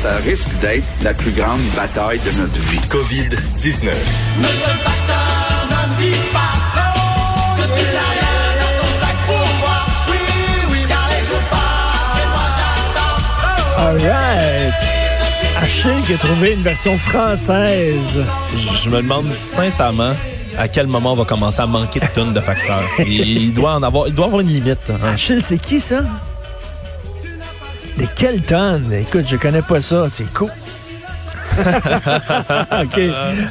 Ça risque d'être la plus grande bataille de notre vie. COVID-19. Ne seul facteur n'en dit pas non Que tu n'as rien dans ton sac pour moi Oui, oui, car les jours passent et moi j'attends Alright. Achille qui a trouvé une version française. Je me demande sincèrement à quel moment on va commencer à manquer de tonnes de facteurs. Il, il doit en avoir, il doit avoir une limite. hein. Achille, c'est qui ça? Les Kelton. Écoute, je connais pas ça. C'est cool. OK.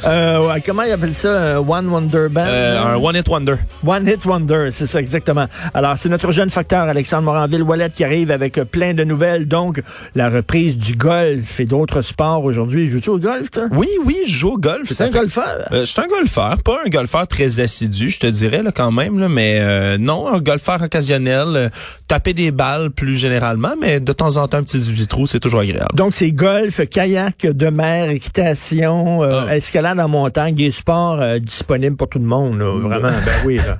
Euh, comment ils appellent ça? Un One Wonder Band? Euh, un one hit wonder. One Hit Wonder, c'est ça exactement. Alors, c'est notre jeune facteur Alexandre Moranville-Wallet qui arrive avec euh, plein de nouvelles. Donc, la reprise du golf et d'autres sports aujourd'hui. Joues-tu au golf, toi? Oui, oui, je joue au golf. C'est un fait- golfeur? Euh, je suis un golfeur, pas un golfeur très assidu, je te dirais là quand même, là, mais euh, non, un golfeur occasionnel, euh, taper des balles plus généralement, mais de temps en temps un petit 18 trous, c'est toujours agréable. Donc, c'est golf, kayak de mer, équitation, euh, Ah. escalade en montagne, des sports euh, disponibles pour tout le monde, là, vraiment. ben oui, là.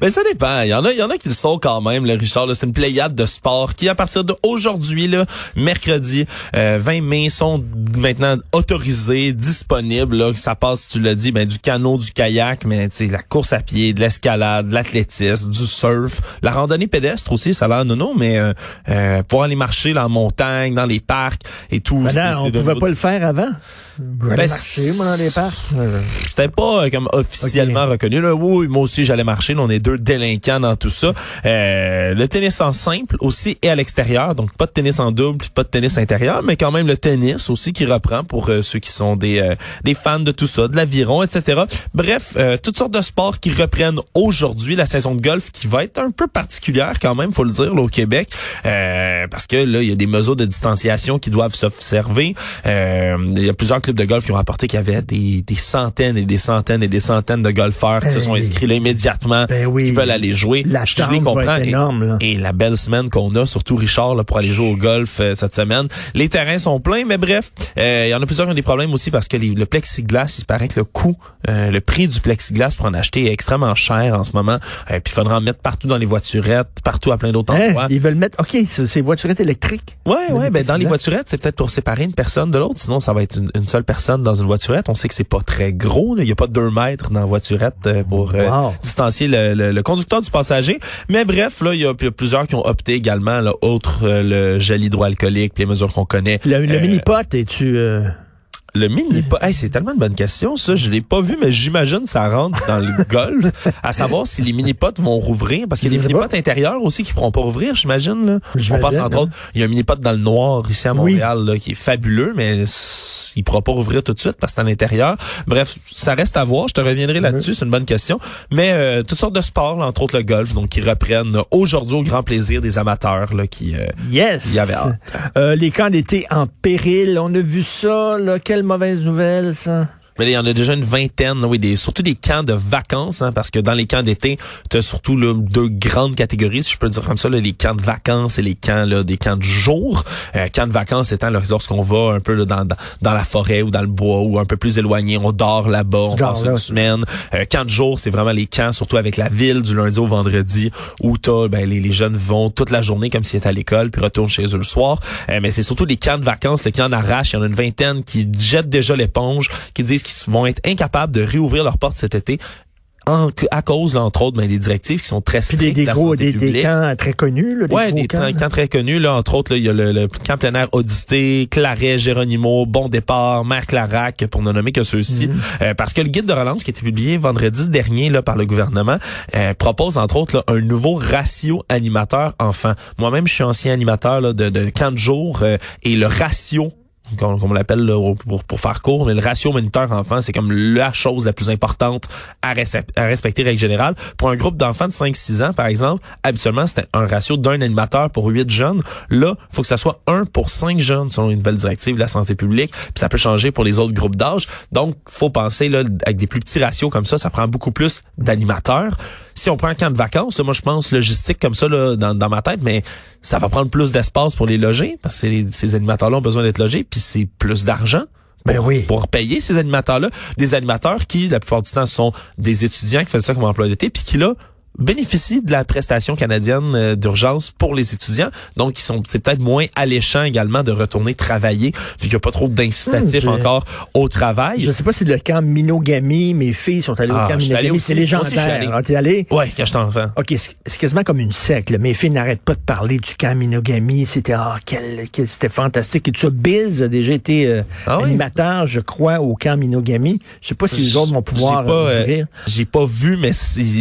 Mais ça dépend. Il y en a, il y en a qui le sont quand même, le Richard. C'est une pléiade de sport qui, à partir d'aujourd'hui, mercredi euh, 20 mai, sont maintenant autorisés, disponibles. Là. Ça passe, tu l'as dit, ben, du canot, du kayak, mais tu sais, la course à pied, de l'escalade, de l'athlétisme, du surf, la randonnée pédestre aussi, ça a l'air nono, mais euh, euh, pouvoir aller marcher dans la montagne, dans les parcs et tout. Ben non, on pouvait pas le faire avant. Yeah. J'allais Ben, marcher, moi, dans les parcs. Euh, C'était pas euh, comme officiellement reconnu. Là. Oui, moi aussi, j'allais marcher. Là, on est deux délinquants dans tout ça. Euh, le tennis en simple aussi et à l'extérieur. Donc, pas de tennis en double, pas de tennis intérieur, mais quand même le tennis aussi qui reprend pour euh, ceux qui sont des, euh, des fans de tout ça, de l'aviron, etc. Bref, euh, toutes sortes de sports qui reprennent aujourd'hui la saison de golf qui va être un peu particulière quand même, faut le dire, là, au Québec. Euh, parce que là, il y a des mesures de distanciation qui doivent s'observer. Euh, il y a plusieurs clubs de golf qui ont rapporté qu'il y avait des, des centaines et des centaines et des centaines de golfeurs qui se sont Hey. inscrits là immédiatement, Ben oui. qui veulent aller jouer. La Je les comprends. Et- énorme. Et, la belle semaine qu'on a, surtout Richard, là, pour aller jouer au golf euh, cette semaine. Les terrains sont pleins, mais bref, euh, il y en a plusieurs qui ont des problèmes aussi parce que les- le plexiglas, il paraît que le coût, euh, le prix du plexiglas pour en acheter est extrêmement cher en ce moment. Puis il faudra en mettre partout dans les voiturettes, partout à plein d'autres hein, endroits. ils veulent mettre. OK, c'est voiturettes électriques. Ouais, ouais, ben dans les voiturettes, c'est peut-être pour séparer une personne de l'autre. Sinon, ça va être une, une seule personne dans une voiturette. On sait que c'est pas très gros. Il y a pas deux mètres dans la voiturette euh, pour euh, Wow. distancier le, le- le conducteur du passager. Mais bref, là, il y a plusieurs qui ont opté également, là, outre euh, le gel hydroalcoolique, puis les mesures qu'on connaît. Le, le mini-pot, es-tu. Le mini pot, hey, c'est tellement une bonne question, ça. Je l'ai pas vu, mais j'imagine ça rentre dans le golf. À savoir si les mini pots vont rouvrir, parce qu'il y a des mini pots intérieurs aussi qui pourront pas rouvrir, j'imagine. Là. On passe entre hein. autres, il y a un mini pot dans le noir ici à Oui. Montréal, là, qui est fabuleux, mais il pourra pas rouvrir tout de suite parce que c'est à l'intérieur. Bref, ça reste à voir. Je te reviendrai là-dessus. C'est une bonne question. Mais euh, toutes sortes de sports, là, entre autres le golf, donc qui reprennent aujourd'hui au grand plaisir des amateurs là, qui. euh, Yes. Il y avait hâte. Euh, les camps d'été en péril. On a vu ça, là. Mauvaise nouvelle, ça? Mais il y en a déjà une vingtaine, là, oui, des, surtout des camps de vacances, hein, parce que dans les camps d'été, tu as surtout là, deux grandes catégories, si je peux dire comme ça, là, les camps de vacances et les camps là, des camps de jour. Euh, camps de vacances étant lorsqu'on va un peu là, dans, dans, la forêt ou dans le bois ou un peu plus éloigné, on dort là-bas, on dors passe une semaine. Euh, camp de jour, c'est vraiment les camps, surtout avec la ville du lundi au vendredi, où t'as, ben, les, les jeunes vont toute la journée comme s'ils étaient à l'école, puis retournent chez eux le soir. Euh, mais c'est surtout les camps de vacances, le camp d'arrache, il y en a une vingtaine qui jettent déjà l'éponge, qui disent qu'ils vont être incapables de réouvrir leurs portes cet été. En, à cause, là, entre autres, ben, des directives qui sont très Puis strictes. des, des de la gros, des, des camps très connus, là. Des Ouais, des camps, très connus. Là, entre autres, là, il y a le, le camp plein air Odyssée, Claret, Géronimo, Bon Départ, Mère Clarac, pour ne nommer que ceux-ci. Mhm. Euh, parce que le guide de relance qui a été publié vendredi dernier là, par le gouvernement euh, propose, entre autres, là, un nouveau ratio animateur-enfant. Moi-même, je suis ancien animateur là, de, de camp de jour euh, et le ratio comme, on l'appelle pour, pour faire court, mais le ratio moniteur-enfant, c'est comme la chose la plus importante à, à respecter règle générale. Pour un groupe d'enfants de 5-6 ans, par exemple, habituellement, c'était un ratio d'un animateur pour 8 jeunes. Là, faut que ça soit 1 pour 5 jeunes selon une nouvelle directive de la santé publique. Puis ça peut changer pour les autres groupes d'âge. Donc, faut penser là, avec des plus petits ratios comme ça, ça prend beaucoup plus d'animateurs. Si on prend un camp de vacances, là, moi je pense logistique comme ça là, dans, dans ma tête, mais ça va prendre plus d'espace pour les loger parce que les- ces animateurs-là ont besoin d'être logés, puis c'est plus d'argent. Ben pour, oui. pour payer ces animateurs-là, des animateurs qui, la plupart du temps, sont des étudiants qui font ça comme emploi d'été, puis qui, là, bénéficient de la prestation canadienne euh, d'urgence pour les étudiants. Donc, ils sont, c'est peut-être moins alléchant également de retourner travailler, vu qu'il n'y a pas trop d'incitatifs encore au travail. Je sais pas si le camp Minogami, mes filles sont allées Ah, au camp suis allé Minogami, c'est Moi aussi, allé. légendaire. Ah, T'es allé? Ouais, quand j'étais enfant. OK, c'est quasiment comme une secte. là. Mes filles n'arrêtent pas de parler du camp Minogami. C'était ah, quel, quel- c'était fantastique. Et tout ça, Biz a déjà été euh, Ah oui? animateur, je crois, au camp Minogami. Je sais pas si les autres vont pouvoir J'ai pas, euh, euh, pas vu, mais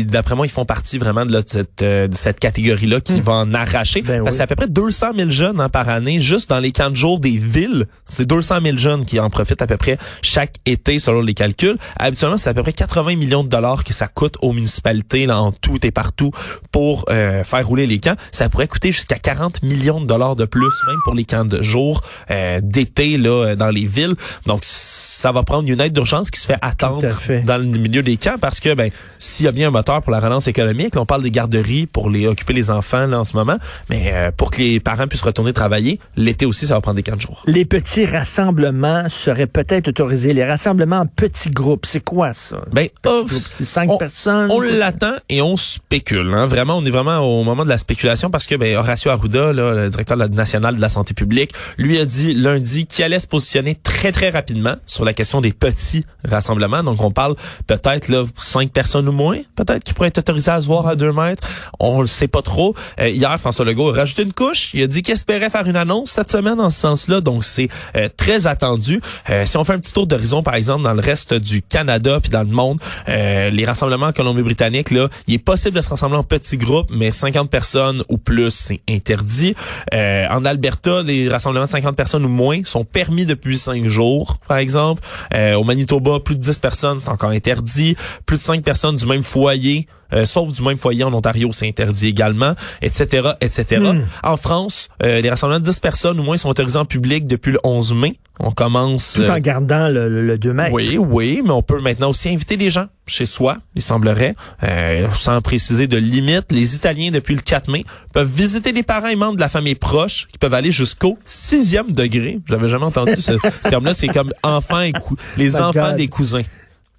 d'après moi, ils font partie vraiment de, là, de cette, euh, de cette catégorie-là qui va en arracher. Hmm. Ben Parce que oui. c'est à peu près 200 000 jeunes hein, par année, juste dans les camps de jour des villes. C'est 200 000 jeunes qui en profitent à peu près chaque été, selon les calculs. Habituellement, c'est à peu près 80 millions de dollars que ça coûte aux municipalités là, en tout et partout pour euh, faire rouler les camps. Ça pourrait coûter jusqu'à 40 millions de dollars de plus, même pour les camps de jour euh, d'été là dans les villes. Donc, ça va prendre une aide d'urgence qui se fait attendre fait. dans le milieu des camps parce que ben s'il y a bien un moteur pour la relance économique, là, on parle des garderies pour les occuper les enfants là en ce moment, mais euh, pour que les parents puissent retourner travailler, l'été aussi ça va prendre des camps de jour. Les petits rassemblements seraient peut-être autorisés. Les rassemblements en petits groupes, c'est quoi ça? Ben oh, groupes, cinq on- personnes. On l'attend et on spécule. Hein. Vraiment, on est vraiment au moment de la spéculation parce que ben, Horacio Arruda, là, le directeur de la- national de la santé publique, lui a dit lundi qu'il allait se positionner très très rapidement sur la question des petits rassemblements. Donc on parle peut-être là cinq personnes ou moins, peut-être qui pourraient être autorisés à On le sait pas trop. Euh, hier, François Legault a rajouté une couche. Il a dit qu'il espérait faire une annonce cette semaine dans ce sens-là. Donc c'est euh, très attendu. Euh, si on fait un petit tour d'horizon, par exemple, dans le reste du Canada puis dans le monde, euh, les rassemblements en Colombie-Britannique, là, il est possible de se rassembler en petits groupes, mais 50 personnes ou plus, c'est interdit. Euh, en Alberta, les rassemblements de 50 personnes ou moins sont permis depuis 5 jours, par exemple. Au Manitoba, plus de 10 personnes, c'est encore interdit. Plus de 5 personnes du même foyer, euh, sauf du même foyer en Ontario, c'est interdit également, etc., etc. En France, euh, les rassemblements de 10 personnes ou moins sont autorisés en public depuis le 11 mai. On commence... Tout euh, en gardant le, le, le 2 mètres. oui, oui, mais on peut maintenant aussi inviter les gens chez soi, il semblerait, euh, sans préciser de limite. Les Italiens, depuis le 4 mai, peuvent visiter les parents et membres de la famille proche, qui peuvent aller jusqu'au sixième degré. J'avais jamais entendu ce, terme-là. C'est comme enfants et cou- les My enfants God. des cousins.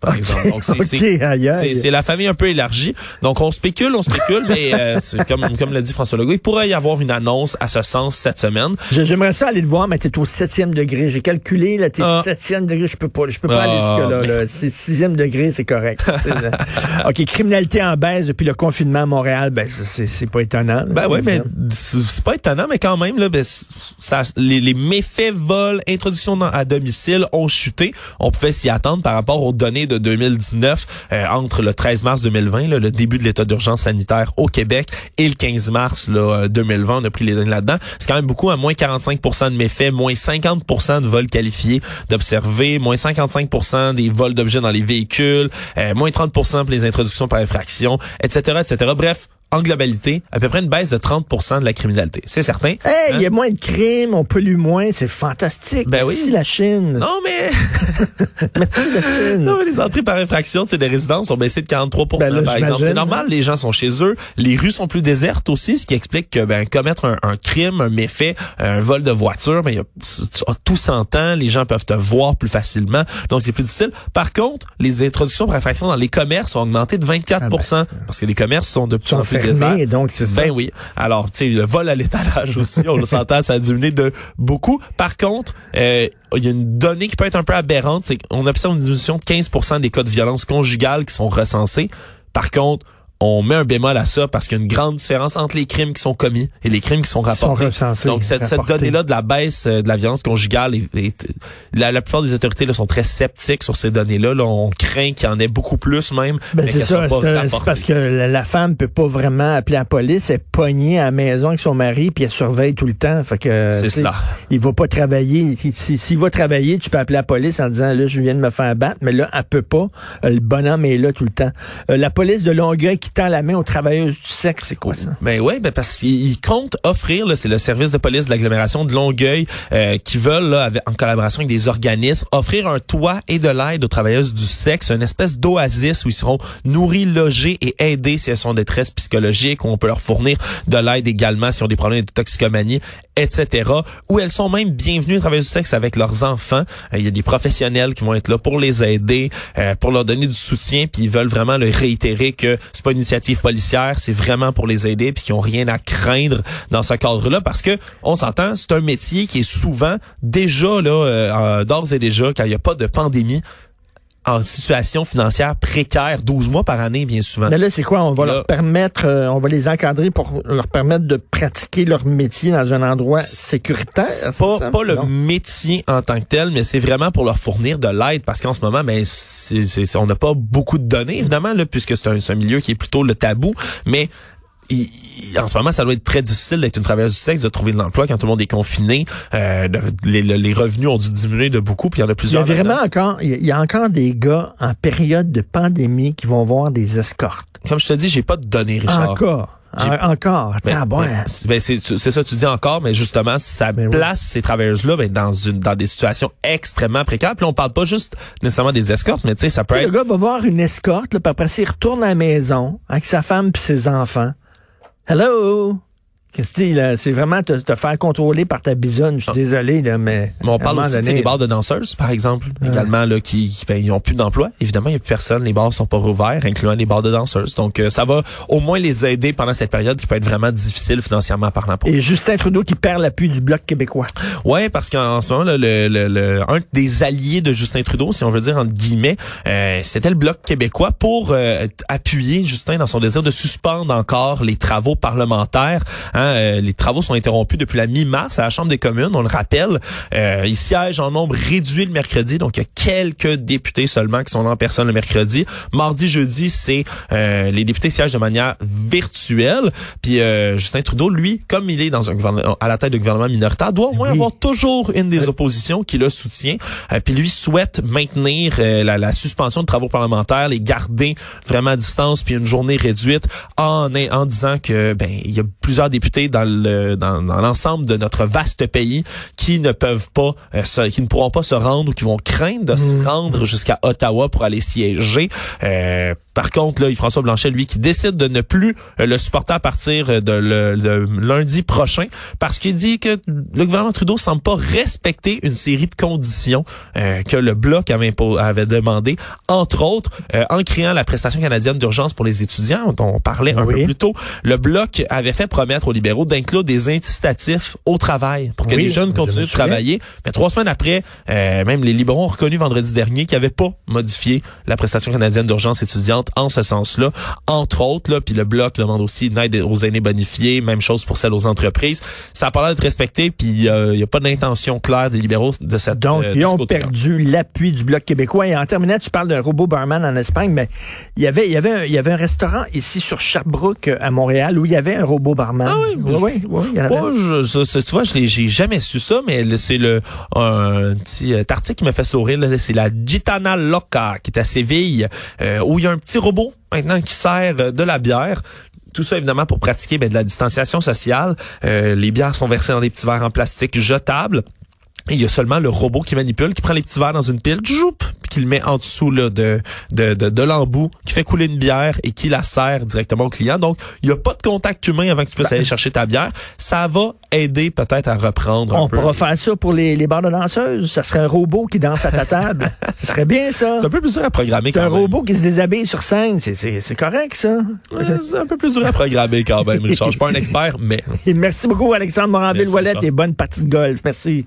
Par exemple. Donc, c'est, la famille un peu élargie. Donc, on spécule, on spécule, mais euh, comme, comme l'a dit François Legault, il pourrait y avoir une annonce à ce sens cette semaine. J'aimerais ça aller te voir, mais t'es au septième degré. J'ai calculé, là, t'es Ah. au septième degré. Je peux pas, je peux pas Ah, aller jusque-là. mais- là. C'est sixième degré, c'est correct. Euh, OK, criminalité en baisse depuis le confinement à Montréal, ben, c'est, pas étonnant. là. Ben oui, mais évident. c'est pas étonnant, mais quand même, là, ben, ça, les, les méfaits vol, introduction dans- à domicile ont chuté. On pouvait s'y attendre par rapport aux données de 2019 euh, entre le 13 mars 2020, là, le début de l'état d'urgence sanitaire au Québec, et le 15 mars là, euh, 2020. On a pris les données là-dedans. C'est quand même beaucoup, à moins 45 de méfaits, moins 50 de vols qualifiés d'observés, moins 55 des vols d'objets dans les véhicules, euh, moins 30 pour les introductions par infraction, etc., etc. Bref, en globalité, à peu près une baisse de 30 de la criminalité. C'est certain. Hey, il y a Hein? moins de crimes, on pollue moins, c'est fantastique. Ben Merci oui. la Chine. Non, mais... Merci la Chine. Non, mais les entrées par infraction, des résidences ont baissé de 43 Ben là, par exemple. C'est normal, les gens sont chez eux. Les rues sont plus désertes aussi, ce qui explique que ben, commettre un, un crime, un méfait, un vol de voiture, ben, y a, tout s'entend, les gens peuvent te voir plus facilement, donc c'est plus difficile. Par contre, les introductions par infraction dans les commerces ont augmenté de 24 Ah ben, parce que les commerces sont de plus en plus donc c'est ça. Ben oui. Alors, tu sais, le vol à l'étalage aussi, on le s'entend, ça a diminué de beaucoup. Par contre, euh, il y a une donnée qui peut être un peu aberrante, c'est qu'on observe une diminution de 15% des cas de violence conjugale qui sont recensés. Par contre, on met un bémol à ça parce qu'il y a une grande différence entre les crimes qui sont commis et les crimes qui sont rapportés. Donc cette, donnée-là de la baisse euh, de la violence conjugale, est- est- la, la plupart des autorités là, sont très sceptiques sur ces données-là. Là, on craint qu'il y en ait beaucoup plus même, Ben, mais c'est ça, c'est parce que la, femme peut pas vraiment appeler la police, elle est pognée à la maison avec son mari, puis elle surveille tout le temps. Fait que C'est cela. Il va pas travailler. Si- si- S'il va travailler, tu peux appeler la police en disant là, je viens de me faire battre, mais là, elle peut pas. Euh, le bonhomme est là tout le temps. Euh, la police de Longueuil qui tend la main aux travailleuses du sexe, c'est quoi ça? Ben ouais, ben parce qu'ils comptent offrir, c'est le service de police de l'agglomération de Longueuil euh, qui veulent, là, en collaboration avec des organismes, offrir un toit et de l'aide aux travailleuses du sexe, une espèce d'oasis où ils seront nourris, logés et aidés si elles sont en détresse psychologique, où on peut leur fournir de l'aide également si ont des problèmes de toxicomanie, etc. Où elles sont même bienvenues, les travailleuses du sexe, avec leurs enfants. Euh, Il y a des professionnels qui vont être là pour les aider, euh, pour leur donner du soutien, puis ils veulent vraiment le réitérer que c'est pas une initiative policière, c'est vraiment pour les aider, puis qu'ils ont rien à craindre dans ce cadre-là, parce que on s'entend, c'est un métier qui est souvent déjà là, euh, d'ores et déjà, quand il n'y a pas de pandémie, en situation financière précaire, 12 mois par année, bien souvent. Mais là, c'est quoi? On va Là- leur permettre, euh, on va les encadrer pour leur permettre de pratiquer leur métier dans un endroit sécuritaire. Pas, ça? pas le Non. métier en tant que tel, mais c'est vraiment pour leur fournir de l'aide parce qu'en ce moment, ben, c'est, c'est- on n'a pas beaucoup de données, évidemment, là, puisque c'est un, c'est un milieu qui est plutôt le tabou, mais il- en ce moment, ça doit être très difficile d'être une travailleuse du sexe, de trouver de l'emploi quand tout le monde est confiné. Euh, les, les revenus ont dû diminuer de beaucoup, puis il y en a Il y a plusieurs. vraiment encore, il y a- y a encore des gars en période de pandémie qui vont voir des escortes. Comme je te dis, j'ai pas de données, Richard. Encore. En- encore. Ben, bon. ben, c'est ben, c'est ça tu dis encore, mais justement, ça Ben oui. place ces travailleuses-là ben, dans une dans des situations extrêmement précaires. Puis on parle pas juste nécessairement des escortes, mais tu sais, ça peut Tu sais, être le gars va voir une escorte, là, puis après, il retourne à la maison avec sa femme puis ses enfants. Hello! Que c'est, vraiment te, te faire contrôler par ta bisonne. Je suis désolé, là, mais. Mais on parle aussi donné, des bars de danseuses, par exemple, également, là, qui, qui ben, ils ont plus d'emploi. Évidemment, il n'y a plus personne, les bars sont pas rouverts, incluant les bars de danseuses. Donc, euh, ça va au moins les aider pendant cette période qui peut être vraiment difficile financièrement parlant pour Et Justin Trudeau qui perd l'appui du Bloc québécois. Ouais, parce qu'en ce moment, là, le, le, le- un des alliés de Justin Trudeau, si on veut dire entre guillemets, euh, c'était le Bloc québécois pour euh, appuyer Justin dans son désir de suspendre encore les travaux parlementaires. Hein, euh, les travaux sont interrompus depuis la mi-mars à la Chambre des communes, on le rappelle. Euh, il siège en nombre réduit le mercredi, donc il y a quelques députés seulement qui sont là en personne le mercredi. Mardi, jeudi, c'est euh, les députés siègent de manière virtuelle. Puis euh, Justin Trudeau, lui, comme il est dans un gouvernement à la tête de gouvernement minoritaire, doit au moins Oui. avoir toujours une des oppositions qui le soutient. Euh, puis lui souhaite maintenir euh, la, la suspension de travaux parlementaires, les garder vraiment à distance, puis une journée réduite en, en disant que ben il y a plusieurs députés dans le dans, dans l'ensemble de notre vaste pays qui ne peuvent pas euh, se- qui ne pourront pas se rendre ou qui vont craindre de se rendre jusqu'à Ottawa pour aller siéger. Euh, par contre, là, Yves-François Blanchet, lui, qui décide de ne plus euh, le supporter à partir de, le, de lundi prochain parce qu'il dit que le gouvernement Trudeau semble pas respecter une série de conditions euh, que le Bloc avait, avait demandé, entre autres, euh, en créant la prestation canadienne d'urgence pour les étudiants, dont on parlait un Oui. peu plus tôt. Le Bloc avait fait promettre aux libéraux d'inclure des incitatifs au travail pour que Oui, les jeunes je continuent de travailler. Mais trois semaines après, euh, même les libéraux ont reconnu vendredi dernier qu'ils n'avaient pas modifié la prestation canadienne d'urgence étudiante en ce sens-là. Entre autres, là, puis le Bloc demande aussi une aide aux aînés bonifiés, même chose pour celle aux entreprises. Ça a pas l'air d'être respecté, puis euh, il n'y a pas d'intention claire des libéraux de cette Donc, euh, ils ont perdu l'appui du Bloc québécois. Et en terminant, tu parles d'un robot barman en Espagne, mais il y avait, il y avait, un, il y avait un restaurant ici sur Sherbrooke, euh, à Montréal, où il y avait un robot barman. Ah oui, oui, oui, oui, il y en avait. Moi, je, ça, tu vois, je j'ai jamais su ça, mais c'est le un petit euh, article qui m'a fait sourire. C'est la Gitana Loca qui est à Séville, euh, où il y a un petit robot maintenant qui sert euh, de la bière. Tout ça, évidemment, pour pratiquer ben, de la distanciation sociale. Euh, les bières sont versées dans des petits verres en plastique jetables. Et il y a seulement le robot qui manipule, qui prend les petits verres dans une pile, joup, puis qui le met en dessous là, de, de, de, de l'embout, qui fait couler une bière et qui la sert directement au client. Donc, il n'y a pas de contact humain avant que tu puisses aller chercher ta bière. Ça va aider peut-être à reprendre un On peu. pourra faire ça pour les, les bars de danseuses. Ça serait un robot qui danse à ta table. Ce serait bien, ça. C'est un peu plus dur à programmer quand un même. robot qui se déshabille sur scène. C'est- C'est c'est correct, ça. Ouais, C'est un peu plus dur à programmer quand même, Richard. Je suis pas un expert, mais... Merci beaucoup, Alexandre Richard. et bonne partie de golf. Merci.